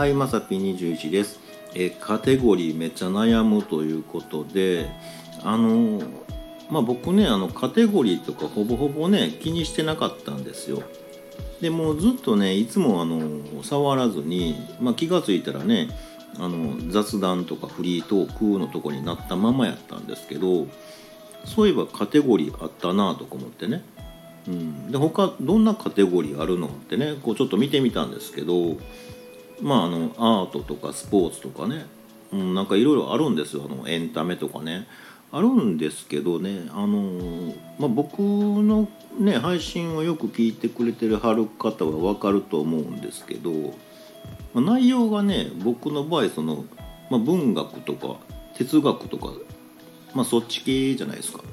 はい、まさぴ21です。えカテゴリーめっちゃ悩むということで、あのまあ僕ね、あのカテゴリーとかほぼほぼね気にしてなかったんですよ。でもずっとねいつもあの触らずに、まあ、気がついたらねあの雑談とかフリートークのとこになったままやったんですけどそういえばカテゴリーあったなとか思ってね、うん、で他どんなカテゴリーあるのってねこうちょっと見てみたんですけどまああのアートとかスポーツとかね、うん、なんかいろいろあるんですよ。あのエンタメとかね。あるんですけどね。あの、まあ、僕のね配信をよく聞いてくれてるはる方は分かると思うんですけど、まあ内容がね僕の場合その、まあ、文学とか哲学とか、まあ、そっち系じゃないですか。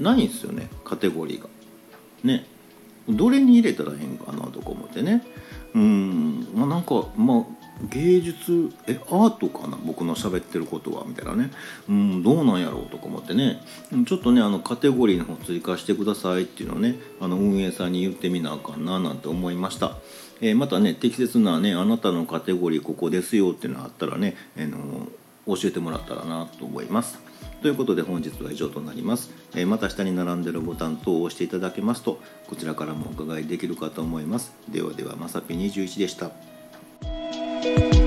ないんですよね。カテゴリーが。ね。どれに入れたらええんかなとか思ってね。うん。なんかまあ芸術えアートかな？僕の喋ってることはみたいなね。うんどうなんやろうとか思ってね。ちょっとねあのカテゴリーの方追加してくださいっていうのをねあの運営さんに言ってみなあかんななんて思いました、えーまたね適切なねあなたのカテゴリーここですよっていうのあったらね、あの教えてもらったらなと思います。ということで本日は以上となります、えーまた下に並んでるボタン等を押していただけますとこちらからもお伺いできるかと思います。ではではまさぴ21でした。you